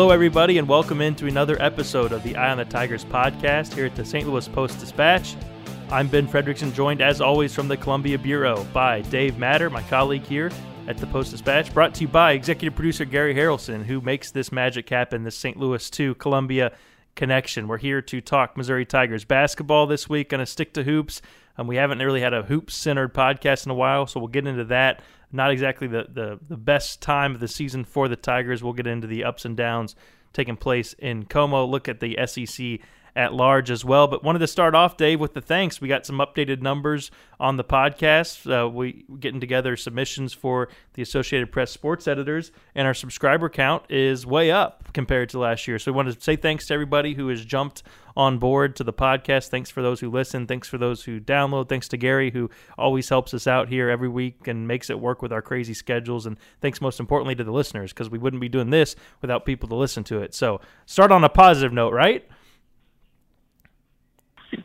Hello, everybody, and welcome into another episode of the Eye on the Tigers podcast here at the St. Louis Post Dispatch. I'm Ben Frederickson, joined as always from the Columbia Bureau by Dave Matter, my colleague here at the Post Dispatch, brought to you by executive producer Gary Harrelson, who makes this magic happen, the St. Louis to Columbia connection. We're here to talk Missouri Tigers basketball this week, going to stick to hoops. Um, we haven't really had a hoops centered podcast in a while, so we'll get into that not exactly the, the, the best time of the season for the Tigers. We'll get into the ups and downs taking place in Como, look at the SEC at large as well. But wanted to start off, Dave, with the thanks. We got some updated numbers on the podcast. Uh, we getting together submissions for the Associated Press sports editors, and our subscriber count is way up compared to last year. So we want to say thanks to everybody who has jumped on board to the podcast. Thanks for those who listen. Thanks for those who download. Thanks to Gary who always helps us out here every week and makes it work with our crazy schedules. And thanks most importantly to the listeners because we wouldn't be doing this without people to listen to it. So start on a positive note, right?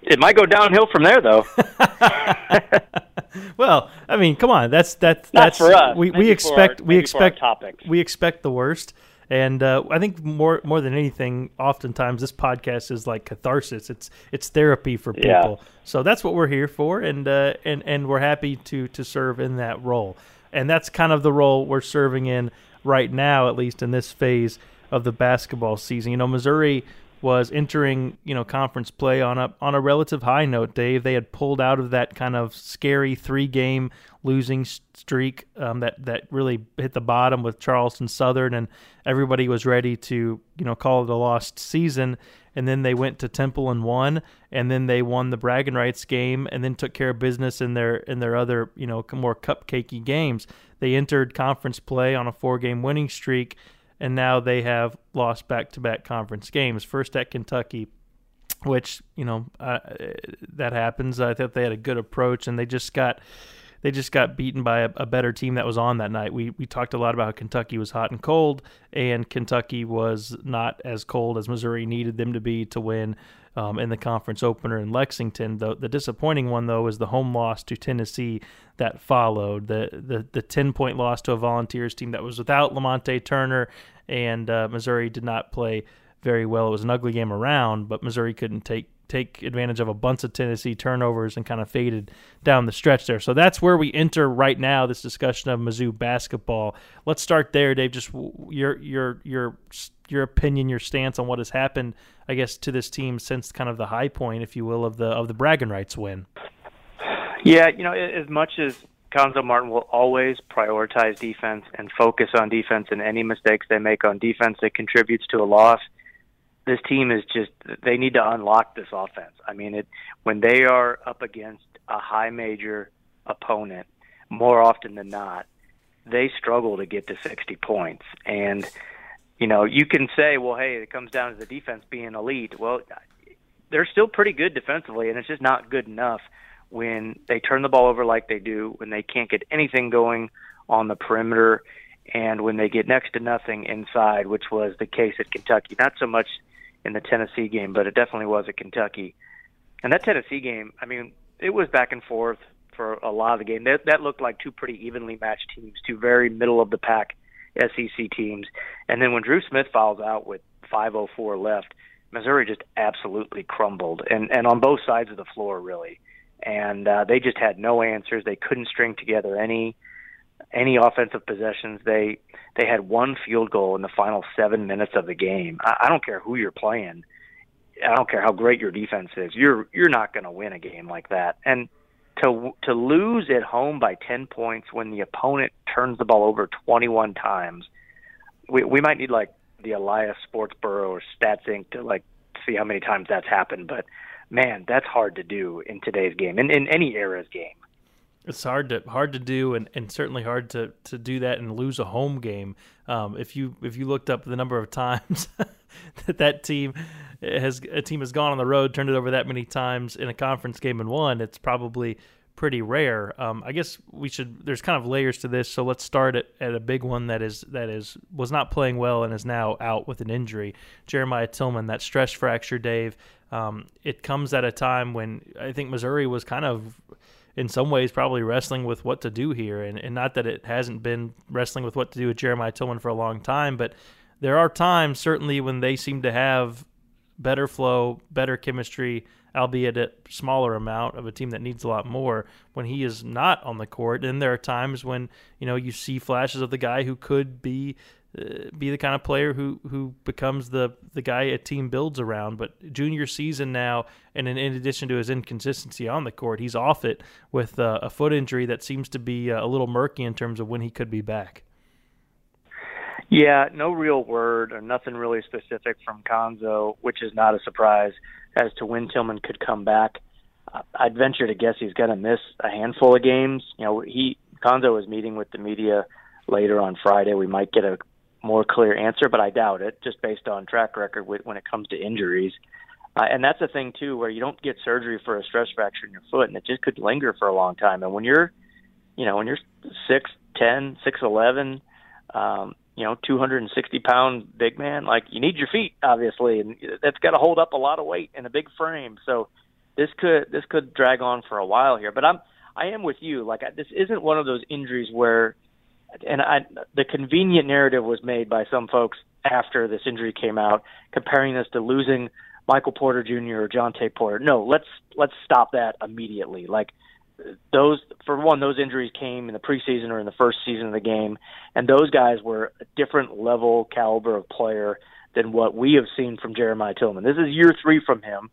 It might go downhill from there, though. well, I mean, come on. That's that's Not that's for us. we, Maybe we expect our, we expect topics. we expect the worst. And uh, I think more more than anything, oftentimes this podcast is like catharsis. It's it's therapy for people. Yeah. So that's what we're here for, and uh, and and we're happy to to serve in that role. And that's kind of the role we're serving in right now, at least in this phase of the basketball season. You know, Missouri was entering you know conference play on a on a relative high note. Dave, they had pulled out of that kind of scary three game losing streak um, that that really hit the bottom with Charleston Southern, and everybody was ready to you know call it a lost season. And then they went to Temple and won, and then they won the bragging rights game, and then took care of business in their in their other you know more cupcakey games. They entered conference play on a four game winning streak and now they have lost back-to-back conference games. First at Kentucky, which you know uh, that happens. I thought they had a good approach, and they just got they just got beaten by a, a, better team that was on that night. We we talked a lot about how Kentucky was hot and cold, and Kentucky was not as cold as Missouri needed them to be to win. Um, in the conference opener in Lexington. The, the disappointing one, though, is the home loss to Tennessee that followed. The, the, the 10 point loss to a Volunteers team that was without Lamonte Turner, and uh, Missouri did not play very well. It was an ugly game around, but Missouri couldn't take take advantage of a bunch of Tennessee turnovers and kind of faded down the stretch there. So that's where we enter right now this discussion of Mizzou basketball. Let's start there, Dave. Just your your your your opinion, your stance on what has happened, I guess, to this team since kind of the high point, if you will, of the of the bragging rights win. Yeah, you know, as much as Cuonzo Martin will always prioritize defense and focus on defense, and any mistakes they make on defense that contributes to a loss this team is just they need to unlock this offense. I mean, it when they are up against a high major opponent, more often than not, they struggle to get to 60 points. And you know, you can say, well, hey, it comes down to the defense being elite. Well, they're still pretty good defensively, and it's just not good enough when they turn the ball over like they do, when they can't get anything going on the perimeter, and when they get next to nothing inside, which was the case at Kentucky. Not so much in the Tennessee game, but it definitely was at Kentucky. And that Tennessee game, I mean, it was back and forth for a lot of the game. That that looked like two pretty evenly matched teams, two very middle of the pack SEC teams. And then when Dru Smith fouls out with 5:04 left, Missouri just absolutely crumbled, and and on both sides of the floor really. And uh, they just had no answers. They couldn't string together any any offensive possessions. They they had one field goal in the final seven minutes of the game. I, I don't care who you're playing. I don't care how great your defense is. You're you're not going to win a game like that. And to to lose at home by 10 points when the opponent turns the ball over 21 times, we we might need like the Elias Sports Bureau or Stats Inc. to like see how many times that's happened. But man, that's hard to do in today's game, in in any era's game. It's hard to hard to do, and, and certainly hard to, to do that and lose a home game. Um, if you if you looked up the number of times that that team has a team has gone on the road, turned it over that many times in a conference game and won, it's probably pretty rare. Um, I guess we should. There's kind of layers to this, so let's start at, at a big one that is that is was not playing well and is now out with an injury. Jeremiah Tilmon, that stress fracture, Dave. Um, it comes at a time when I think Missouri was kind of in some ways probably wrestling with what to do here and, and not that it hasn't been wrestling with what to do with Jeremiah Tilmon for a long time, but there are times certainly when they seem to have better flow, better chemistry, albeit a smaller amount of a team that needs a lot more when he is not on the court. And there are times when you know you see flashes of the guy who could be uh, be the kind of player who who becomes the the guy a team builds around. But junior season now, and in, in addition to his inconsistency on the court, he's off it with uh, a foot injury that seems to be uh, a little murky in terms of when he could be back. Yeah, no real word or nothing really specific from Cuonzo, which is not a surprise as to when Tilmon could come back. I'd venture to guess he's going to miss a handful of games. You know, he Cuonzo was meeting with the media later on Friday. We might get a more clear answer, but I doubt it, just based on track record with, when it comes to injuries. Uh, and that's a thing too, where you don't get surgery for a stress fracture in your foot, and it just could linger for a long time. And when you're, you know, when you're six ten, six eleven, um, you know, 260 pound big man, like you need your feet, obviously, and that's got to hold up a lot of weight in a big frame. So this could this could drag on for a while here. But I'm I am with you. Like this isn't one of those injuries where, and I the convenient narrative was made by some folks after this injury came out, comparing this to losing Michael Porter Jr. or Jontay Porter. No, let's let's stop that immediately. Like those for one, those injuries came in the preseason or in the first season of the game, and those guys were a different level caliber of player than what we have seen from Jeremiah Tilmon. This is year three from him,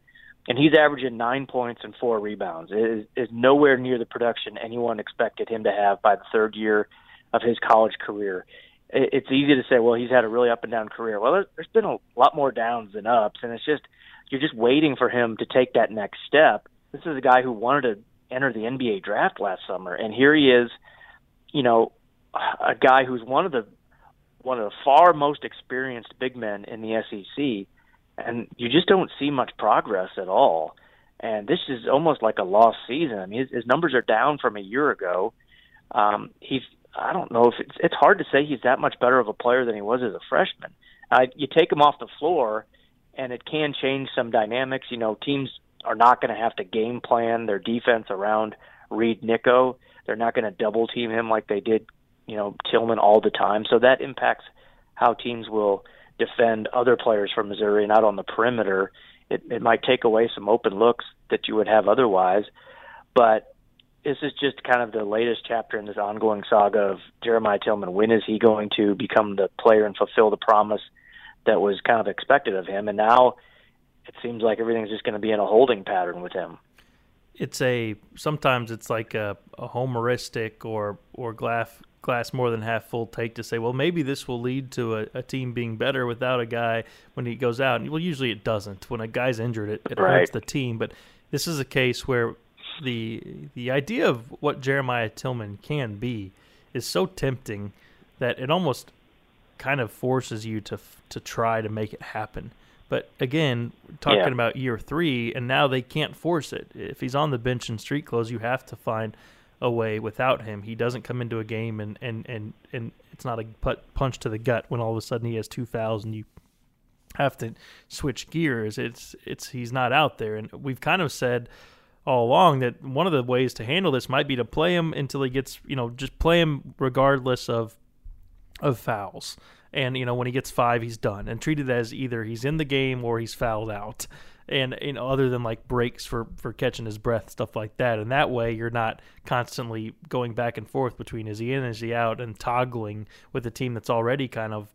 and he's averaging nine points and four rebounds. It is, is nowhere near the production anyone expected him to have by the third year of his college career. It's easy to say, well, he's had a really up and down career. Well, there's been a lot more downs than ups, and it's just you're just waiting for him to take that next step. This is a guy who wanted to enter the NBA draft last summer, and here he is, you know, a guy who's one of the one of the far most experienced big men in the SEC, and you just don't see much progress at all. And this is almost like a lost season. I mean, his, his numbers are down from a year ago. Um, he's I don't know if it's it's hard to say he's that much better of a player than he was as a freshman. Uh, you take him off the floor, and it can change some dynamics. You know, teams are not going to have to game plan their defense around Reed Nikko. They're not going to double team him like they did, you know, Tilmon all the time. So that impacts how teams will defend other players from Missouri, not on the perimeter. It, it might take away some open looks that you would have otherwise. But this is just kind of the latest chapter in this ongoing saga of Jeremiah Tilmon. When is he going to become the player and fulfill the promise that was kind of expected of him? And now it seems like everything's just going to be in a holding pattern with him. It's a sometimes it's like a, a homeristic or or glass glass more than half full take to say, well, maybe this will lead to a, a team being better without a guy when he goes out. And well, usually it doesn't. When a guy's injured, it, it right. hurts the team. But this is a case where the the idea of what Jeremiah Tilmon can be is so tempting that it almost kind of forces you to to try to make it happen. But again, talking yeah. about year three, and now they can't force it. If he's on the bench in street clothes, you have to find a way without him. He doesn't come into a game and and and, and it's not a put, punch to the gut when all of a sudden he has two fouls and you have to switch gears. It's it's he's not out there, and we've kind of said all along that one of the ways to handle this might be to play him until he gets you know just play him regardless of of fouls. And you know when he gets five he's done and treated as either he's in the game or he's fouled out. And you know other than like breaks for for catching his breath stuff like that. And that way you're not constantly going back and forth between is he in is he out and toggling with a team that's already kind of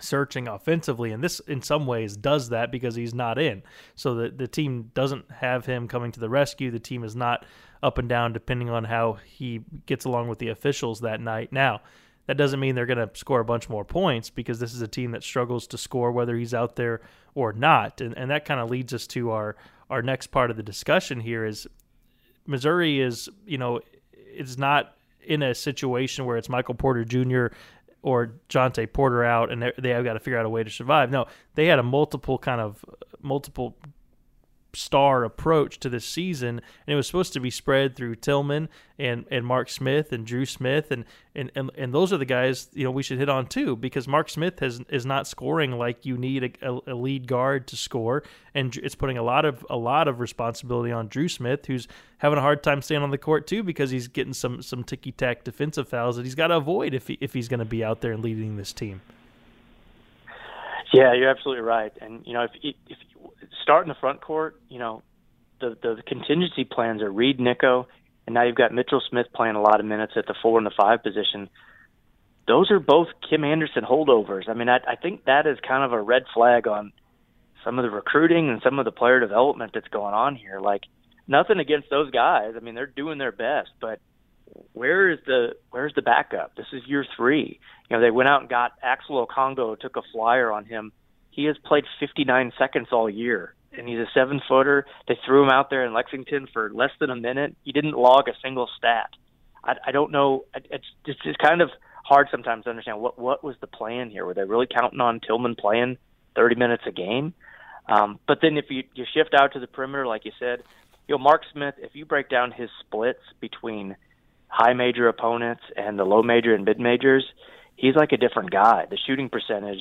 searching offensively and this in some ways does that because he's not in so the the team doesn't have him coming to the rescue the team is not up and down depending on how he gets along with the officials that night now that doesn't mean they're going to score a bunch more points because this is a team that struggles to score whether he's out there or not. And, and that kind of leads us to our, our next part of the discussion here is Missouri is, you know, it's not in a situation where it's Michael Porter Jr. or Jontay Porter out and they have got to figure out a way to survive. No, they had a multiple kind of multiple star approach to this season, and it was supposed to be spread through Tilmon and, and Mark Smith and Dru Smith, and, and, and, and those are the guys you know we should hit on too because Mark Smith has is not scoring like you need a, a, lead guard to score, and it's putting a lot of a lot of responsibility on Dru Smith, who's having a hard time staying on the court too because he's getting some some ticky tack defensive fouls that he's got to avoid if he, if he's going to be out there and leading this team. Yeah, you're absolutely right. And you know, if if start in the front court, you know, the the contingency plans are Reed Nikko, and now you've got Mitchell Smith playing a lot of minutes at the four and the five position. Those are both Kim Anderson holdovers. I mean, I, I think that is kind of a red flag on some of the recruiting and some of the player development that's going on here. Like, nothing against those guys. I mean, they're doing their best, but where is the where's the backup? This is year three. You know, they went out and got Axel Okongo, took a flyer on him. He has played 59 seconds all year, and he's a seven footer. They threw him out there in Lexington for less than a minute. He didn't log a single stat. I, I don't know. It's just kind of hard sometimes to understand what what was the plan here. Were they really counting on Tilmon playing 30 minutes a game? Um, but then if you you shift out to the perimeter, like you said, you know, Mark Smith, if you break down his splits between high major opponents and the low major and mid majors, he's like a different guy. The shooting percentage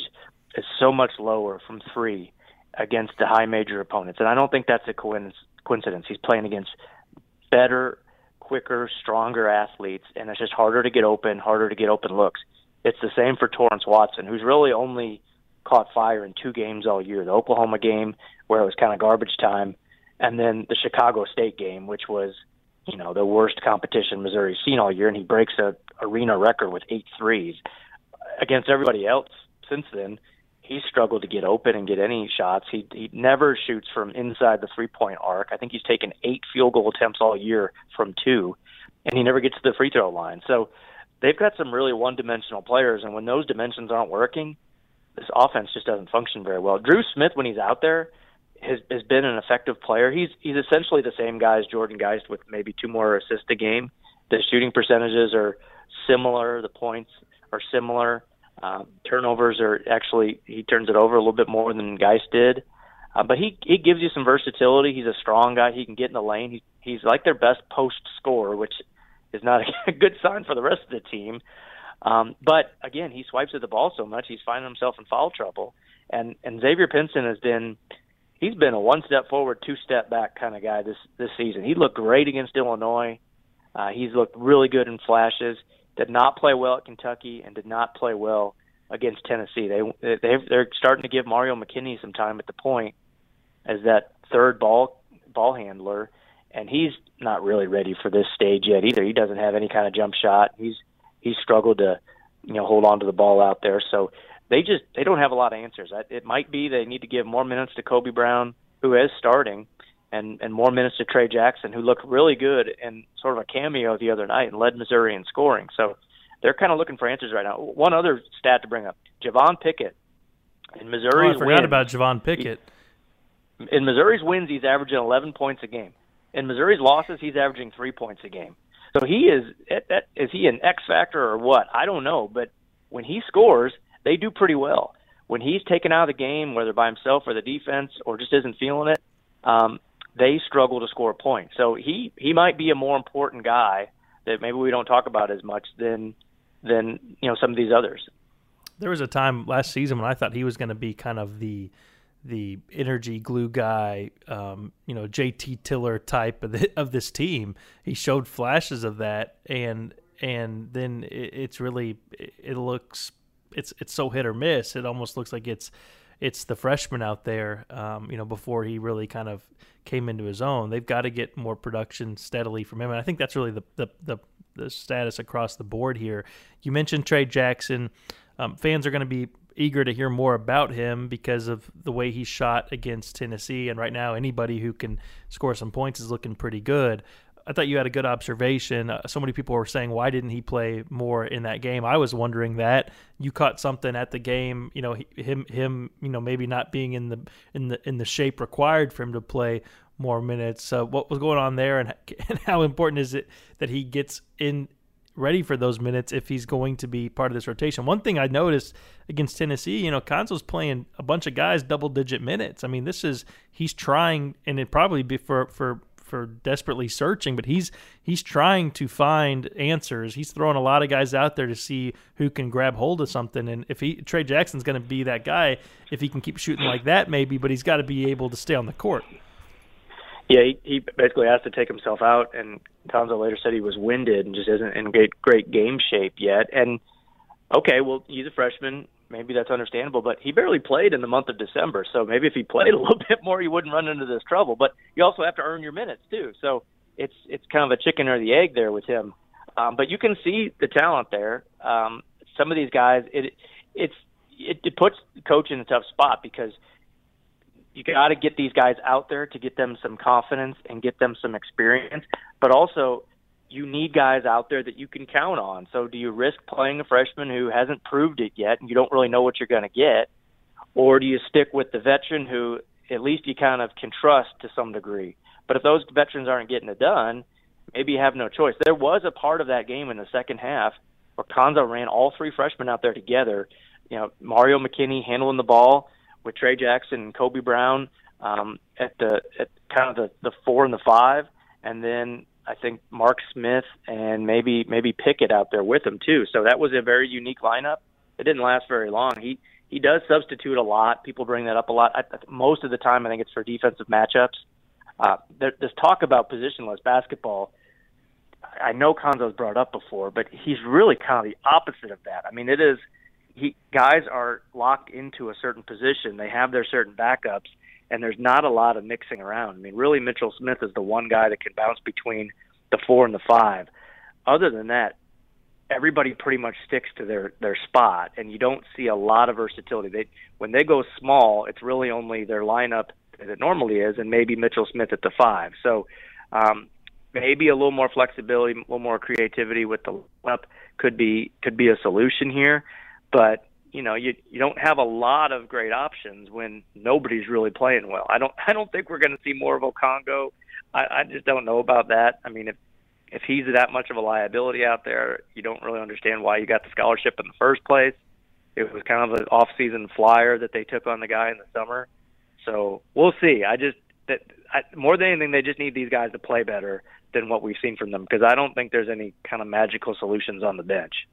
is so much lower from three against the high major opponents, and I don't think that's a coincidence. He's playing against better, quicker, stronger athletes, and it's just harder to get open, harder to get open looks. It's the same for Torrence Watson, who's really only caught fire in two games all year: the Oklahoma game, where it was kind of garbage time, and then the Chicago State game, which was you know the worst competition Missouri's seen all year, and he breaks a arena record with eight threes against everybody else since then. He's struggled to get open and get any shots. He he never shoots from inside the three point arc. I think he's taken eight field goal attempts all year from two, and he never gets to the free throw line. So they've got some really one dimensional players, and when those dimensions aren't working, this offense just doesn't function very well. Dru Smith, when he's out there, has has been an effective player. He's he's essentially the same guy as Jordan Geist with maybe two more assists a game. The shooting percentages are similar. The points are similar. Um, turnovers are actually he turns it over a little bit more than Geist did. Uh, but he he gives you some versatility. He's a strong guy. He can get in the lane. He, he's like their best post scorer, which is not a good sign for the rest of the team. Um, but again, he swipes at the ball so much, he's finding himself in foul trouble. And and Xavier Pinson has been he's been a one step forward, two step back kind of guy this this season. He looked great against Illinois. Uh, he's looked really good in flashes. Did not play well at Kentucky and did not play well against Tennessee. They they they're starting to give Mario McKinney some time at the point as that third ball ball handler, and he's not really ready for this stage yet either. He doesn't have any kind of jump shot. He's he's struggled to you know hold on to the ball out there. So they just they don't have a lot of answers. It might be they need to give more minutes to Kobe Brown, who is starting, and and more minutes to Tray Jackson, who looked really good in sort of a cameo the other night and led Missouri in scoring. So they're kind of looking for answers right now. One other stat to bring up: Javon Pickett in Missouri's oh, I forgot wins, about Javon Pickett. He, in Missouri's wins, he's averaging 11 points a game. In Missouri's losses, he's averaging three points a game. So he is is he an X factor or what? I don't know, but when he scores, they do pretty well. When he's taken out of the game, whether by himself or the defense, or just isn't feeling it, um, they struggle to score points. So he he might be a more important guy that maybe we don't talk about as much than than you know some of these others. There was a time last season when I thought he was going to be kind of the the energy glue guy, um, you know, JT Tiller type of the, of this team. He showed flashes of that, and and then it, it's really it looks it's it's so hit or miss. It almost looks like it's it's the freshman out there, um, you know, before he really kind of came into his own. They've got to get more production steadily from him, and I think that's really the the the, the status across the board here. You mentioned Tray Jackson. Um, fans are going to be eager to hear more about him because of the way he shot against Tennessee, and right now anybody who can score some points is looking pretty good. I thought you had a good observation. Uh, so many people were saying, why didn't he play more in that game? I was wondering that. You caught something at the game, you know, him him, you know, maybe not being in the in the in the shape required for him to play more minutes. Uh, what was going on there, and, and how important is it that he gets in ready for those minutes if he's going to be part of this rotation. One thing I noticed against Tennessee, you know, Cuonzo's playing a bunch of guys double digit minutes. I mean, this is he's trying, and it probably be for for for desperately searching, but he's he's trying to find answers. He's throwing a lot of guys out there to see who can grab hold of something. And if he Tray Jackson's going to be that guy, if he can keep shooting like that, maybe. But he's got to be able to stay on the court. Yeah, he, he basically has to take himself out, and Cuonzo later said he was winded and just isn't in great great game shape yet. And okay, well, he's a freshman. Maybe that's understandable. But he barely played in the month of December, so maybe if he played a little bit more, he wouldn't run into this trouble. But you also have to earn your minutes too, so it's it's kind of a chicken or the egg there with him. Um, but you can see the talent there. Um, some of these guys, it it's it, it puts the coach in a tough spot because you got to get these guys out there to get them some confidence and get them some experience, but also you need guys out there that you can count on. So do you risk playing a freshman who hasn't proved it yet and you don't really know what you're going to get, or do you stick with the veteran who at least you kind of can trust to some degree? But if those veterans aren't getting it done, maybe you have no choice. There was a part of that game in the second half where Cuonzo ran all three freshmen out there together. You know, Mario McKinney handling the ball with Tray Jackson and Kobe Brown um, at the at kind of the, the four and the five, and then I think Mark Smith and maybe maybe Pickett out there with him too. So that was a very unique lineup. It didn't last very long. He he does substitute a lot. People bring that up a lot. I, most of the time, I think it's for defensive matchups. Uh, there, there's talk about positionless basketball. I know Cuonzo's brought up before, but he's really kind of the opposite of that. I mean, it is he guys are locked into a certain position. They have their certain backups, and there's not a lot of mixing around. I mean, really, Mitchell Smith is the one guy that can bounce between the four and the five. Other than that, everybody pretty much sticks to their their spot, and you don't see a lot of versatility. They when they go small, it's really only their lineup that it normally is, and maybe Mitchell Smith at the five. So um, maybe a little more flexibility, a little more creativity with the lineup could be could be a solution here but you know you you don't have a lot of great options when nobody's really playing well. I don't I don't think we're going to see more of Okongo. I, I just don't know about that. I mean, if if he's that much of a liability out there, you don't really understand why you got the scholarship in the first place. It was kind of an off-season flyer that they took on the guy in the summer. So we'll see. I just that I, more than anything, they just need these guys to play better than what we've seen from them because I don't think there's any kind of magical solutions on the bench.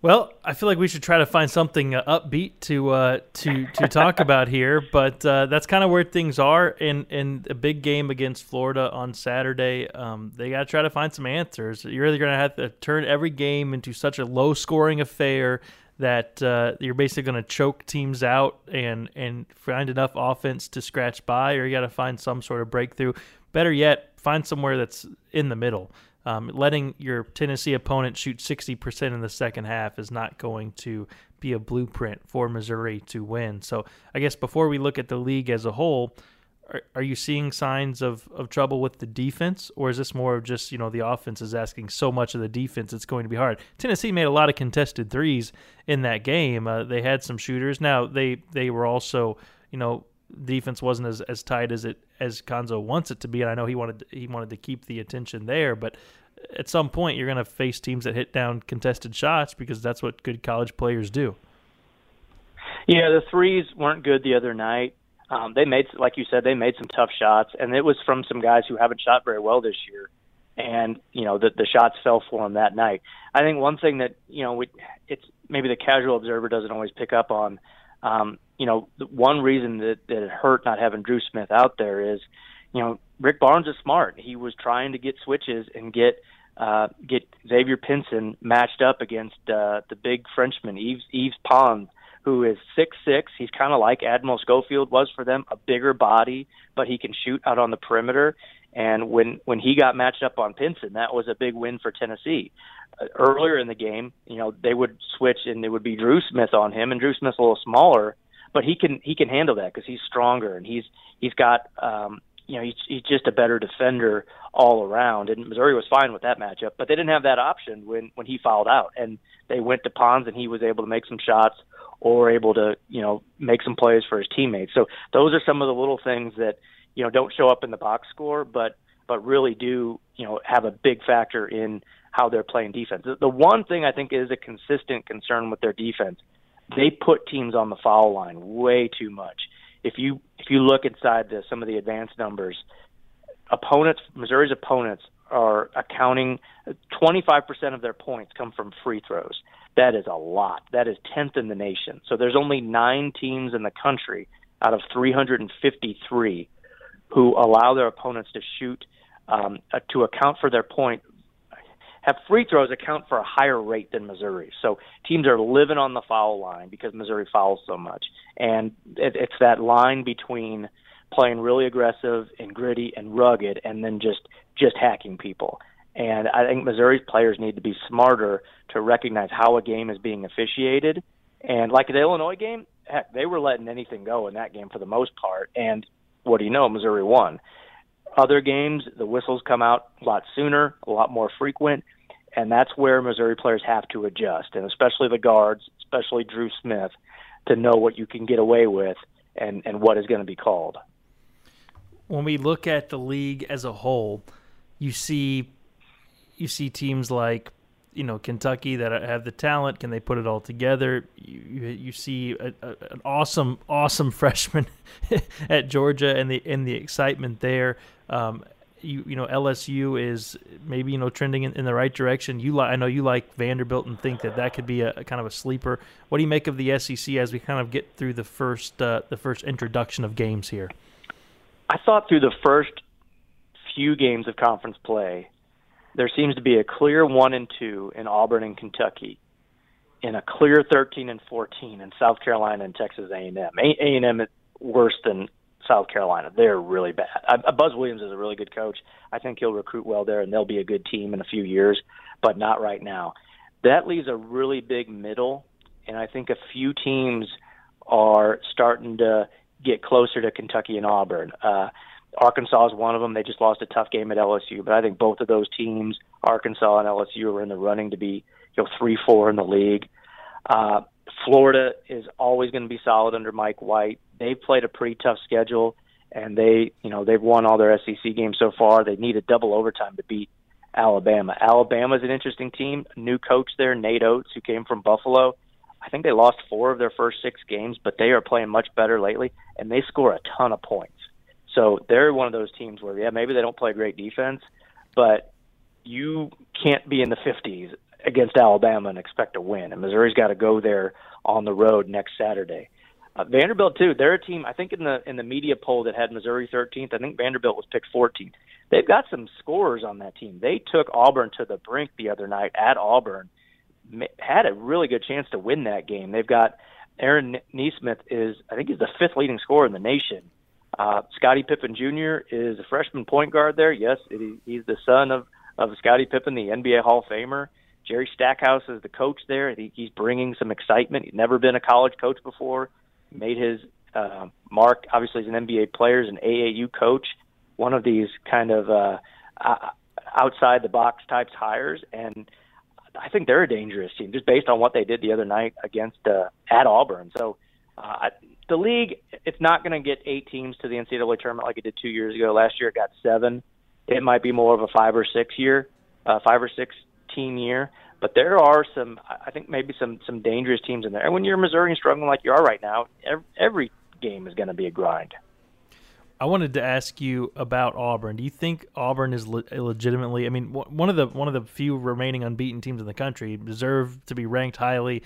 Well, I feel like we should try to find something uh, upbeat to uh, to to talk about here, but uh, that's kind of where things are in in a big game against Florida on Saturday. Um, they got to try to find some answers. You're either going to have to turn every game into such a low scoring affair that uh, you're basically going to choke teams out and and find enough offense to scratch by, or you got to find some sort of breakthrough. Better yet, find somewhere that's in the middle. Um, letting your Tennessee opponent shoot 60% in the second half is not going to be a blueprint for Missouri to win. So, I guess before we look at the league as a whole, are, are you seeing signs of, of trouble with the defense, or is this more of just, you know, the offense is asking so much of the defense it's going to be hard? Tennessee made a lot of contested threes in that game. Uh, they had some shooters. Now, they, they were also, you know, defense wasn't as, as tight as it as Cuonzo wants it to be, and I know he wanted he wanted to keep the attention there. But at some point, you're going to face teams that hit down contested shots because that's what good college players do. Yeah, the threes weren't good the other night. Um, they made, like you said, they made some tough shots, and it was from some guys who haven't shot very well this year. And you know the the shots fell for them that night. I think one thing that you know we, it's maybe the casual observer doesn't always pick up on um, you know, the one reason that, that it hurt not having Dru Smith out there is, you know, Rick Barnes is smart. He was trying to get switches and get uh, get Xavier Pinson matched up against uh, the big Frenchman Yves Yves Pons, who is six six. He's kind of like Admiral Schofield was for them, a bigger body, but he can shoot out on the perimeter. And when when he got matched up on Pinson, that was a big win for Tennessee. Uh, earlier in the game, you know, they would switch and it would be Dru Smith on him, and Dru Smith's a little smaller, but he can he can handle that because he's stronger and he's he's got um, you know he's, he's just a better defender all around. And Missouri was fine with that matchup, but they didn't have that option when when he fouled out, and they went to Pons and he was able to make some shots or able to you know make some plays for his teammates. So those are some of the little things that you know don't show up in the box score, but but really do you know have a big factor in how they're playing defense. The one thing I think is a consistent concern with their defense they put teams on the foul line way too much. If you if you look inside the, some of the advanced numbers, opponents Missouri's opponents are accounting 25% of their points come from free throws. That is a lot. That is 10th in the nation. So there's only 9 teams in the country out of 353 who allow their opponents to shoot um, uh, to account for their point have free throws account for a higher rate than Missouri. So teams are living on the foul line because Missouri fouls so much, and it, it's that line between playing really aggressive and gritty and rugged, and then just just hacking people. And I think Missouri's players need to be smarter to recognize how a game is being officiated. And like the Illinois game, heck, they were letting anything go in that game for the most part. And what do you know? Missouri won. Other games, the whistles come out a lot sooner, a lot more frequent, and that's where Missouri players have to adjust, and especially the guards, especially Dru Smith, to know what you can get away with and, and what is going to be called. When we look at the league as a whole, you see you see teams like you know Kentucky that have the talent. Can they put it all together? You you, you see a, a, an awesome awesome freshman at Georgia and the and the excitement there. Um, you you know LSU is maybe you know trending in, in the right direction. You like I know you like Vanderbilt and think that that could be a, a, kind of a sleeper. What do you make of the SEC as we kind of get through the first uh, the first introduction of games here? I thought through the first few games of conference play, there seems to be a clear one and two in Auburn and Kentucky, and a clear thirteen and fourteen in South Carolina and Texas A and M. A and M is worse than South Carolina. They're really bad. I, Buzz Williams is a really good coach. I think he'll recruit well there, and they'll be a good team in a few years, but not right now. That leaves a really big middle, and I think a few teams are starting to get closer to Kentucky and Auburn. Uh, Arkansas is one of them. They just lost a tough game at LSU, but I think both of those teams, Arkansas and LSU, are in the running to be you know three, four in the league. Uh, Florida is always going to be solid under Mike White. They've played a pretty tough schedule, and they you know they've won all their SEC games so far. They need a double overtime to beat Alabama. Alabama is an interesting team. New coach there, Nate Oats, who came from Buffalo. I think they lost four of their first six games, but they are playing much better lately, and they score a ton of points. So they're one of those teams where, yeah, maybe they don't play great defense, but you can't be in the 50s against Alabama and expect to win. And Missouri's got to go there on the road next Saturday. Uh, Vanderbilt too. They're a team. I think in the in the media poll that had Missouri 13th, I think Vanderbilt was picked 14th. They've got some scorers on that team. They took Auburn to the brink the other night at Auburn. Had a really good chance to win that game. They've got Aaron Nesmith is I think he's the fifth leading scorer in the nation. Uh, Scottie Pippen Jr. is a freshman point guard there. Yes, it, he's the son of of Scottie Pippen, the NBA Hall of Famer. Jerry Stackhouse is the coach there. I think he's bringing some excitement. He's never been a college coach before. Made his uh, mark. Obviously, as an NBA player, as an AAU coach, one of these kind of uh, outside the box types hires, and I think they're a dangerous team just based on what they did the other night against uh, at Auburn. So uh, the league, it's not going to get eight teams to the NCAA tournament like it did two years ago. Last year it got seven. It might be more of a five or six year, uh, five or six team year. But there are some, I think maybe some some dangerous teams in there. And when you're Missouri and struggling like you are right now, every, every game is going to be a grind. I wanted to ask you about Auburn. Do you think Auburn is le- legitimately? I mean, one of the one of the few remaining unbeaten teams in the country, deserve to be ranked highly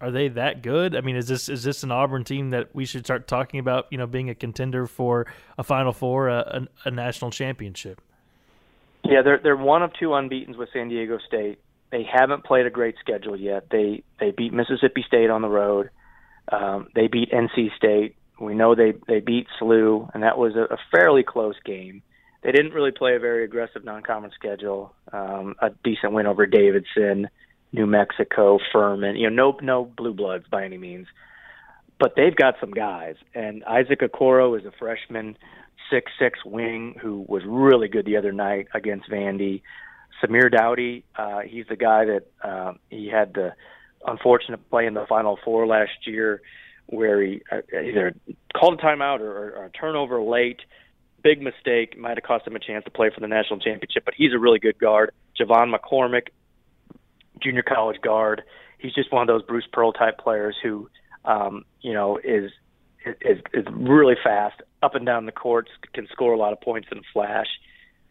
are they that good? I mean, is this is this an Auburn team that we should start talking about? You know, being a contender for a Final Four, a, a, a national championship. Yeah, they're they're one of two unbeaten's with San Diego State. They haven't played a great schedule yet. They they beat Mississippi State on the road. Um, they beat NC State. We know they they beat SLU, and that was a, a fairly close game. They didn't really play a very aggressive non-conference schedule. Um, a decent win over Davidson. New Mexico, Furman. You know, no no blue bloods by any means, but they've got some guys. And Isaac Okoro is a freshman, six six wing who was really good the other night against Vandy. Samir Doughty, uh, he's the guy that uh, he had the unfortunate play in the Final Four last year, where he uh, either called a timeout or, or a turnover late. Big mistake might have cost him a chance to play for the national championship, but he's a really good guard. J'Von McCormick junior college guard. He's just one of those Bruce Pearl type players who, um, you know, is is is really fast up and down the courts, can score a lot of points in a flash.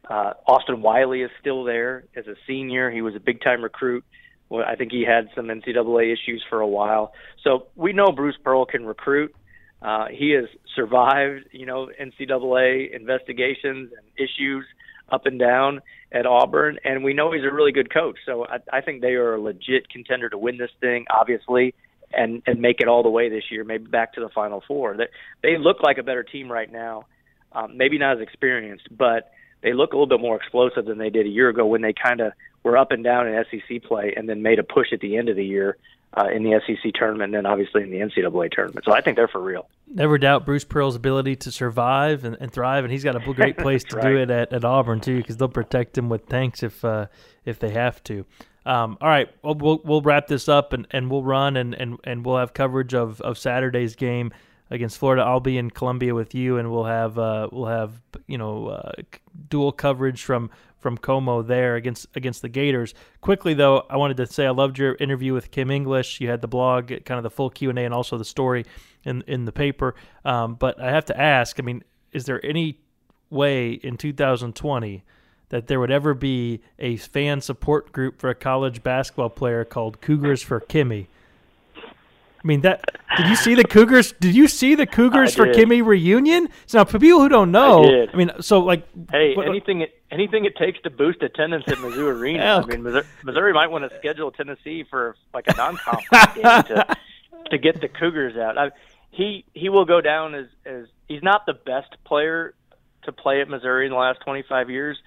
Uh, Austin Wiley is still there as a senior. He was a big time recruit. Well, I think he had some NCAA issues for a while. So we know Bruce Pearl can recruit. Uh, he has survived, you know, NCAA investigations and issues up and down at Auburn, and we know he's a really good coach. So I, I think they are a legit contender to win this thing, obviously, and and make it all the way this year, maybe back to the Final Four. They they look like a better team right now, um, maybe not as experienced, but they look a little bit more explosive than they did a year ago when they kind of were up and down in SEC play and then made a push at the end of the year uh, in the SEC tournament and then obviously in the NCAA tournament. So I think they're for real. Never doubt Bruce Pearl's ability to survive and, and thrive, and he's got a great place to right. do it at, at Auburn too, because they'll protect him with tanks if uh, if they have to. Um, all right, well, we'll we'll wrap this up and, and we'll run and, and, and we'll have coverage of, of Saturday's game against Florida. I'll be in Columbia with you, and we'll have uh, we'll have you know uh, dual coverage from from Como there against against the Gators. Quickly though, I wanted to say I loved your interview with Kim English. You had the blog, kind of the full Q and A, and also the story in in the paper. Um, but I have to ask, I mean, is there any way in 2020 that there would ever be a fan support group for a college basketball player called Cougars for Kimmy? I mean that. Did you see the Cougars? Did you see the Cougars for Kimmy reunion? So now, for people who don't know, I, I mean, so like, hey, what, anything anything it takes to boost attendance at Mizzou Arena. Oh, I mean, Missouri, Missouri might want to schedule Tennessee for like a non-conference game to to get the Cougars out. I, he he will go down as as he's not the best player to play at Missouri in the last 25 years,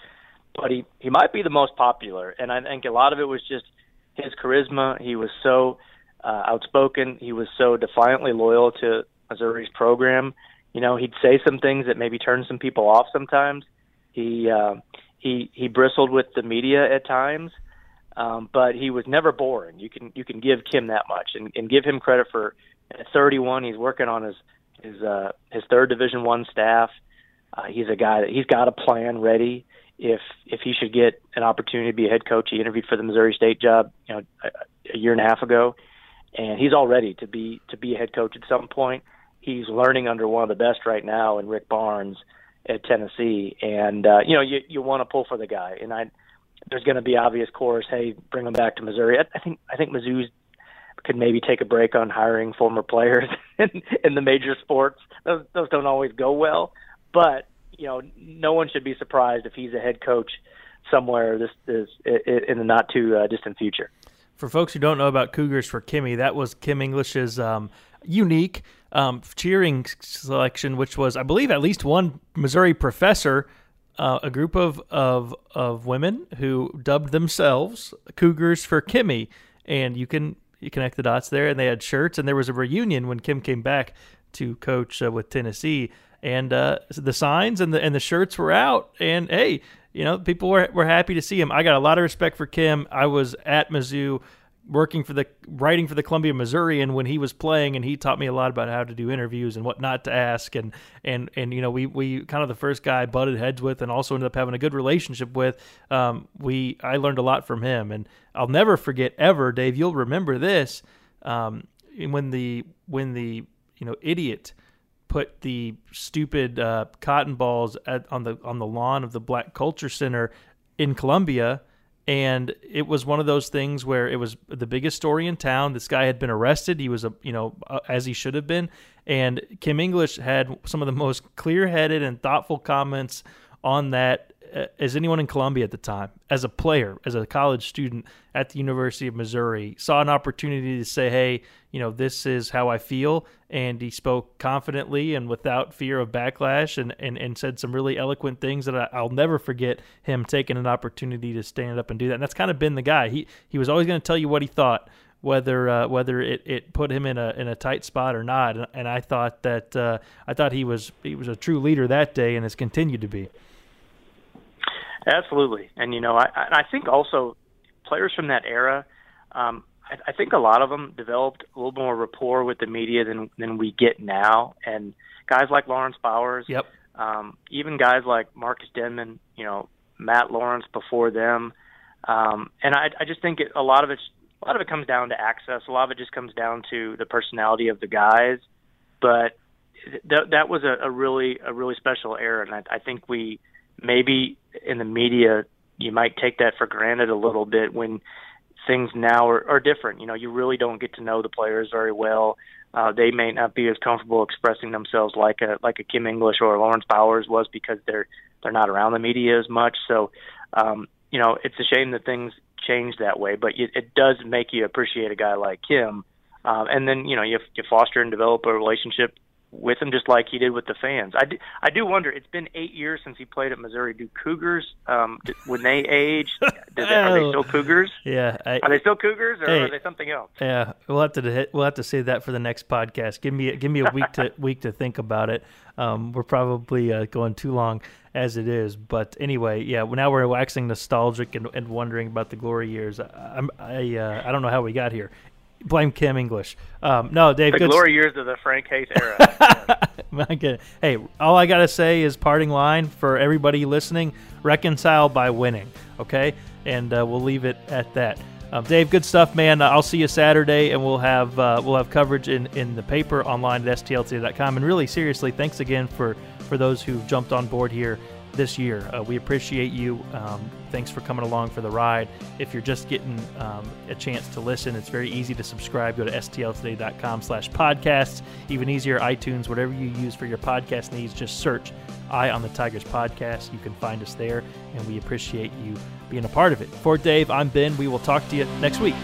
but he he might be the most popular, and I think a lot of it was just his charisma. He was so uh, outspoken. He was so defiantly loyal to Missouri's program. You know, he'd say some things that maybe turn some people off sometimes. He uh, he he bristled with the media at times, um, but he was never boring. You can you can give Kim that much, and, and give him credit for at 31. He's working on his his uh, his third Division One staff. Uh, he's a guy that he's got a plan ready. If if he should get an opportunity to be a head coach, he interviewed for the Missouri State job, you know, a, a year and a half ago and he's all ready to be to be a head coach at some point. He's learning under one of the best right now in Rick Barnes at Tennessee, and uh, you know you you want to pull for the guy, and I there's going to be obvious course. Hey, bring him back to Missouri. I, I think I think Mizzou's could maybe take a break on hiring former players in, in the major sports. Those those don't always go well, but you know no one should be surprised if he's a head coach somewhere this is in the not too uh, distant future for folks who don't know about Cougars for Kimmy, that was Kim English's um, unique um, cheering selection, which was, I believe, at least one Missouri professor, uh, a group of, of of women who dubbed themselves Cougars for Kimmy, and you can you connect the dots there. And they had shirts, and there was a reunion when Kim came back to coach uh, with Tennessee, and uh, the signs and the and the shirts were out, and hey, you know, people were were happy to see him. I got a lot of respect for Kim. I was at Mizzou working for the writing for the Columbia Missourian when he was playing, and he taught me a lot about how to do interviews and what not to ask, and and and you know we we kind of the first guy I butted heads with, and also ended up having a good relationship with. Um, we I learned a lot from him, and I'll never forget ever, Dave. You'll remember this um, when the when the you know idiot put the stupid uh, cotton balls at, on the on the lawn of the Black Culture Center in Columbia, and it was one of those things where it was the biggest story in town. This guy had been arrested. He was a you know as he should have been, and Kim English had some of the most clear-headed and thoughtful comments on that as anyone in Columbia at the time, as a player, as a college student at the University of Missouri, saw an opportunity to say, "Hey, you know, this is how I feel," and he spoke confidently and without fear of backlash, and and, and said some really eloquent things that I, will never forget. Him taking an opportunity to stand up and do that, and that's kind of been the guy. He he was always going to tell you what he thought, whether uh, whether it, it put him in a in a tight spot or not. And, and I thought that uh, I thought he was he was a true leader that day, and has continued to be. Absolutely, and you know, I I think also players from that era, um, I, I think a lot of them developed a little more rapport with the media than than we get now, and guys like Laurence Bowers, yep, um, even guys like Marcus Denmon, you know, Matt Lawrence before them, um, and I I just think it, a lot of it a lot of it comes down to access. A lot of it just comes down to the personality of the guys, but that that was a, a really a really special era, and I, I think we maybe in the media you might take that for granted a little bit when things now are, are different. You know, you really don't get to know the players very well. uh, they may not be as comfortable expressing themselves like a like a Kim English or a Laurence Bowers was because they're they're not around the media as much. So, um, you know, it's a shame that things change that way, but it, it does make you appreciate a guy like Kim. Um, and then you know you, you foster and develop a relationship with him, just like he did with the fans. I do, I do wonder. It's been eight years since he played at Missouri. Do Cougars, um, when they age, do they, are they still Cougars? Yeah, I, are they still Cougars, or hey, are they something else? Yeah, we'll have to we'll have to say that for the next podcast. Give me give me a week to week to think about it. Um, we're probably uh, going too long as it is, but anyway, yeah. Now we're waxing nostalgic and, and wondering about the glory years. I, I uh, I don't know how we got here blame Kim English. Um, no, Dave. The good glory years of the Frank Haith era. hey, all I gotta say is parting line for everybody listening: reconcile by winning. Okay, and uh, we'll leave it at that. Um, Dave, good stuff, man. I'll see you Saturday, and we'll have uh, we'll have coverage in, in the paper online at stltoday.com. And really, seriously, thanks again for for those who've jumped on board here this year. Uh, we appreciate you. Um, thanks for coming along for the ride. If you're just getting um, a chance to listen, it's very easy to subscribe. Go to stltoday.com slash podcasts. Even easier, iTunes, whatever you use for your podcast needs, just search Eye on the Tigers podcast. You can find us there, and we appreciate you being a part of it. For Dave, I'm Ben. We will talk to you next week.